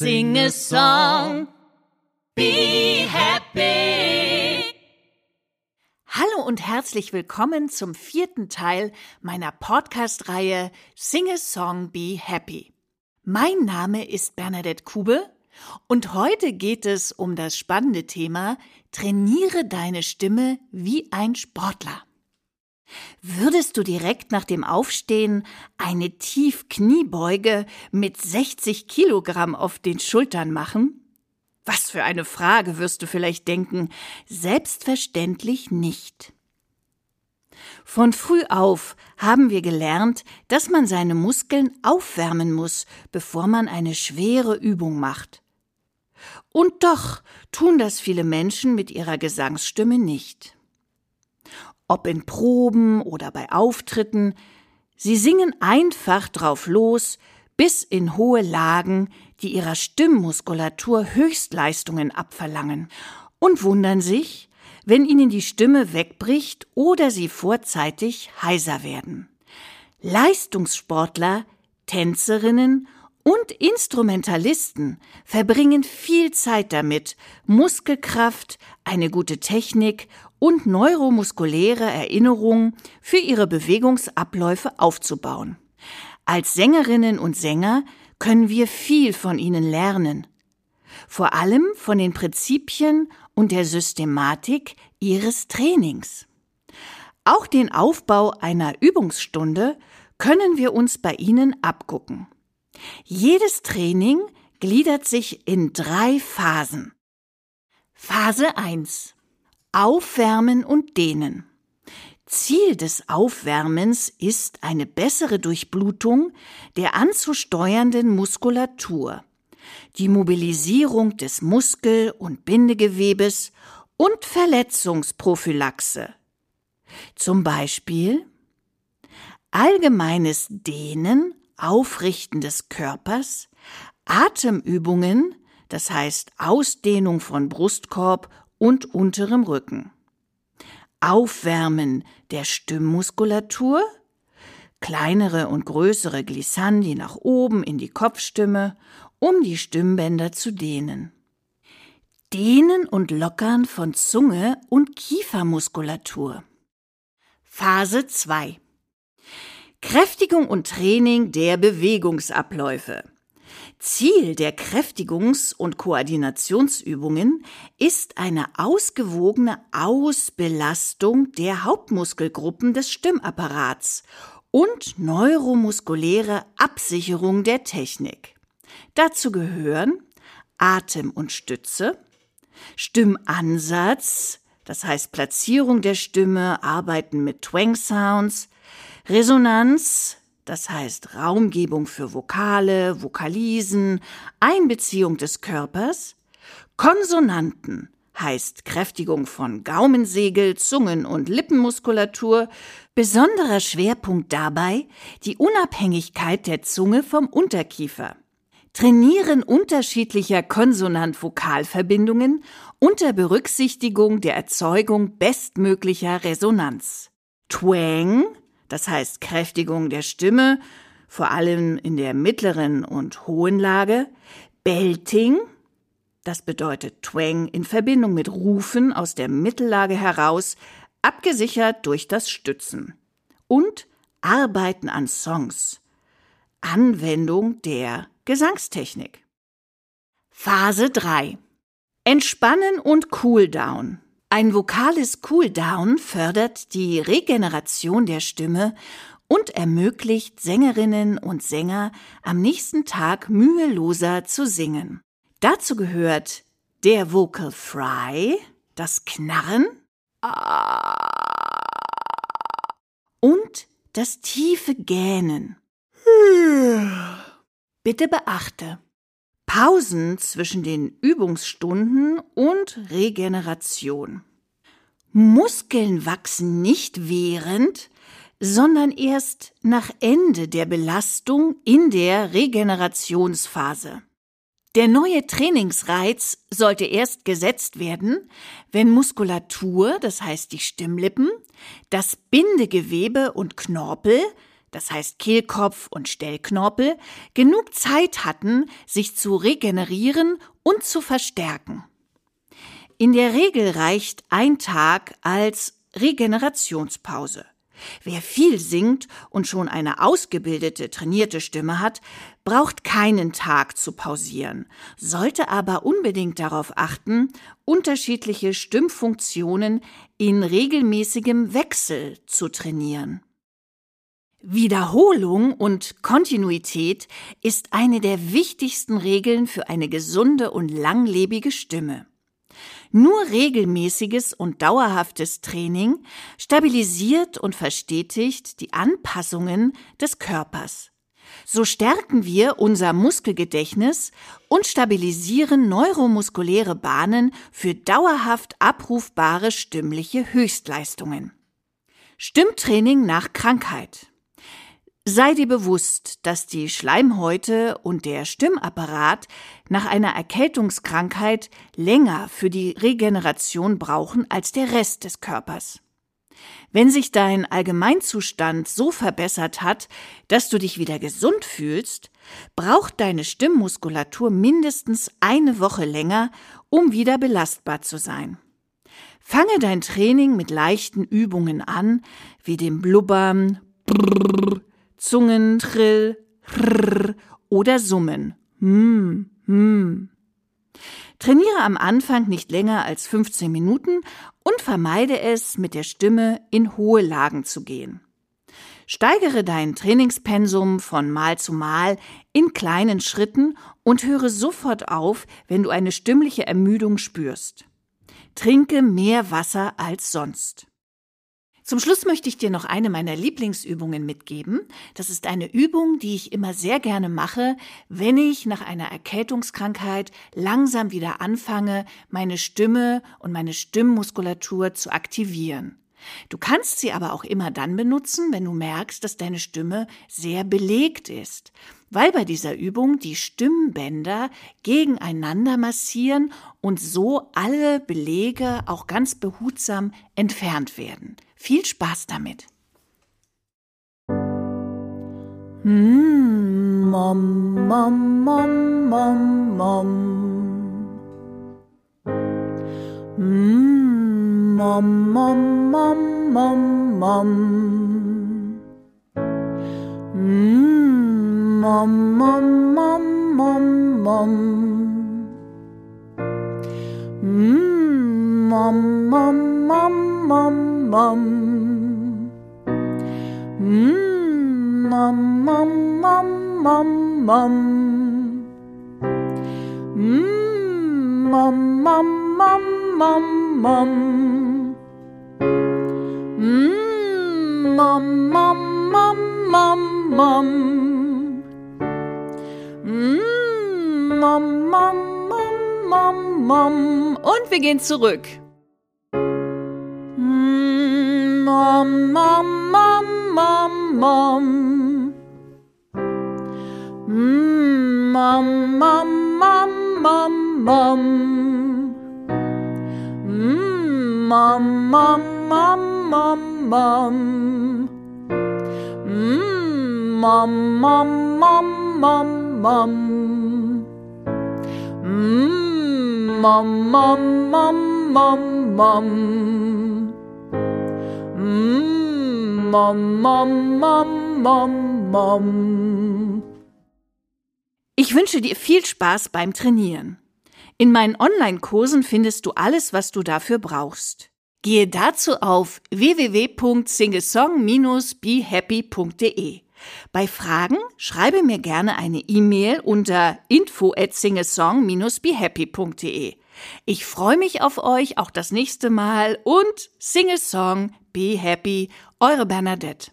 Sing a song. Be happy. Hallo und herzlich willkommen zum vierten Teil meiner Podcast-Reihe Sing a Song, Be Happy. Mein Name ist Bernadette Kube und heute geht es um das spannende Thema Trainiere deine Stimme wie ein Sportler. Würdest du direkt nach dem Aufstehen eine Tiefkniebeuge mit 60 Kilogramm auf den Schultern machen? Was für eine Frage, wirst du vielleicht denken. Selbstverständlich nicht. Von früh auf haben wir gelernt, dass man seine Muskeln aufwärmen muss, bevor man eine schwere Übung macht. Und doch tun das viele Menschen mit ihrer Gesangsstimme nicht ob in Proben oder bei Auftritten, sie singen einfach drauf los, bis in hohe Lagen, die ihrer Stimmmuskulatur Höchstleistungen abverlangen, und wundern sich, wenn ihnen die Stimme wegbricht oder sie vorzeitig heiser werden. Leistungssportler, Tänzerinnen und Instrumentalisten verbringen viel Zeit damit, Muskelkraft, eine gute Technik und neuromuskuläre Erinnerung für ihre Bewegungsabläufe aufzubauen. Als Sängerinnen und Sänger können wir viel von ihnen lernen, vor allem von den Prinzipien und der Systematik ihres Trainings. Auch den Aufbau einer Übungsstunde können wir uns bei ihnen abgucken. Jedes Training gliedert sich in drei Phasen. Phase 1 Aufwärmen und Dehnen. Ziel des Aufwärmens ist eine bessere Durchblutung der anzusteuernden Muskulatur, die Mobilisierung des Muskel- und Bindegewebes und Verletzungsprophylaxe. Zum Beispiel allgemeines Dehnen, Aufrichten des Körpers, Atemübungen, das heißt Ausdehnung von Brustkorb und unterem Rücken. Aufwärmen der Stimmmuskulatur, kleinere und größere Glissandi nach oben in die Kopfstimme, um die Stimmbänder zu dehnen. Dehnen und Lockern von Zunge und Kiefermuskulatur. Phase 2 Kräftigung und Training der Bewegungsabläufe. Ziel der Kräftigungs- und Koordinationsübungen ist eine ausgewogene Ausbelastung der Hauptmuskelgruppen des Stimmapparats und neuromuskuläre Absicherung der Technik. Dazu gehören Atem und Stütze, Stimmansatz, das heißt Platzierung der Stimme, Arbeiten mit Twang Sounds, Resonanz, das heißt Raumgebung für Vokale, Vokalisen, Einbeziehung des Körpers. Konsonanten heißt Kräftigung von Gaumensegel, Zungen- und Lippenmuskulatur, besonderer Schwerpunkt dabei die Unabhängigkeit der Zunge vom Unterkiefer. Trainieren unterschiedlicher Konsonant-Vokalverbindungen unter Berücksichtigung der Erzeugung bestmöglicher Resonanz. Twang das heißt Kräftigung der Stimme, vor allem in der mittleren und hohen Lage, Belting, das bedeutet Twang in Verbindung mit Rufen aus der Mittellage heraus, abgesichert durch das Stützen. Und Arbeiten an Songs. Anwendung der Gesangstechnik. Phase 3. Entspannen und Cooldown. Ein vokales Cooldown fördert die Regeneration der Stimme und ermöglicht Sängerinnen und Sänger am nächsten Tag müheloser zu singen. Dazu gehört der Vocal Fry, das Knarren und das tiefe Gähnen. Bitte beachte, Pausen zwischen den Übungsstunden und Regeneration. Muskeln wachsen nicht während, sondern erst nach Ende der Belastung in der Regenerationsphase. Der neue Trainingsreiz sollte erst gesetzt werden, wenn Muskulatur, das heißt die Stimmlippen, das Bindegewebe und Knorpel, das heißt Kehlkopf und Stellknorpel, genug Zeit hatten, sich zu regenerieren und zu verstärken. In der Regel reicht ein Tag als Regenerationspause. Wer viel singt und schon eine ausgebildete, trainierte Stimme hat, braucht keinen Tag zu pausieren, sollte aber unbedingt darauf achten, unterschiedliche Stimmfunktionen in regelmäßigem Wechsel zu trainieren. Wiederholung und Kontinuität ist eine der wichtigsten Regeln für eine gesunde und langlebige Stimme. Nur regelmäßiges und dauerhaftes Training stabilisiert und verstetigt die Anpassungen des Körpers. So stärken wir unser Muskelgedächtnis und stabilisieren neuromuskuläre Bahnen für dauerhaft abrufbare stimmliche Höchstleistungen. Stimmtraining nach Krankheit. Sei dir bewusst, dass die Schleimhäute und der Stimmapparat nach einer Erkältungskrankheit länger für die Regeneration brauchen als der Rest des Körpers. Wenn sich dein Allgemeinzustand so verbessert hat, dass du dich wieder gesund fühlst, braucht deine Stimmmuskulatur mindestens eine Woche länger, um wieder belastbar zu sein. Fange dein Training mit leichten Übungen an, wie dem Blubbern, Brrr, Zungentrill, Rrr oder Summen. Hm, hm. Trainiere am Anfang nicht länger als 15 Minuten und vermeide es, mit der Stimme in hohe Lagen zu gehen. Steigere dein Trainingspensum von Mal zu Mal in kleinen Schritten und höre sofort auf, wenn du eine stimmliche Ermüdung spürst. Trinke mehr Wasser als sonst. Zum Schluss möchte ich dir noch eine meiner Lieblingsübungen mitgeben. Das ist eine Übung, die ich immer sehr gerne mache, wenn ich nach einer Erkältungskrankheit langsam wieder anfange, meine Stimme und meine Stimmmuskulatur zu aktivieren. Du kannst sie aber auch immer dann benutzen, wenn du merkst, dass deine Stimme sehr belegt ist, weil bei dieser Übung die Stimmbänder gegeneinander massieren und so alle Belege auch ganz behutsam entfernt werden. Viel Spaß damit! Mm, mom, mom, mom, mom, mom. Mm, mom, mom, mom, mom, mom. Mm, mom, mom, mom, mom, mom. Mm, mom, mom, mom, mom mum. Mm, mum, mum, mum, mum, mum. Mm, mum, mum, mum, mum, mum. Mm, mum, mum, mum, mum, mum. Mm, mum, mum, mum, mum. Und wir gehen zurück. Mom, mom, mom, mom, mom. Mm, mom, mom, mom, mom, mom. Mm, mom, mom, mom, mom, mom. Mm, mom, mom, mom, mom, mom. Mm, mom. Mm, mom, mom, mom, mom, mom. Ich wünsche dir viel Spaß beim Trainieren. In meinen Online-Kursen findest du alles, was du dafür brauchst. Gehe dazu auf www.singesong-behappy.de. Bei Fragen schreibe mir gerne eine E-Mail unter info at singesong-behappy.de. Ich freue mich auf euch auch das nächste Mal und Single Song Be Happy, eure Bernadette.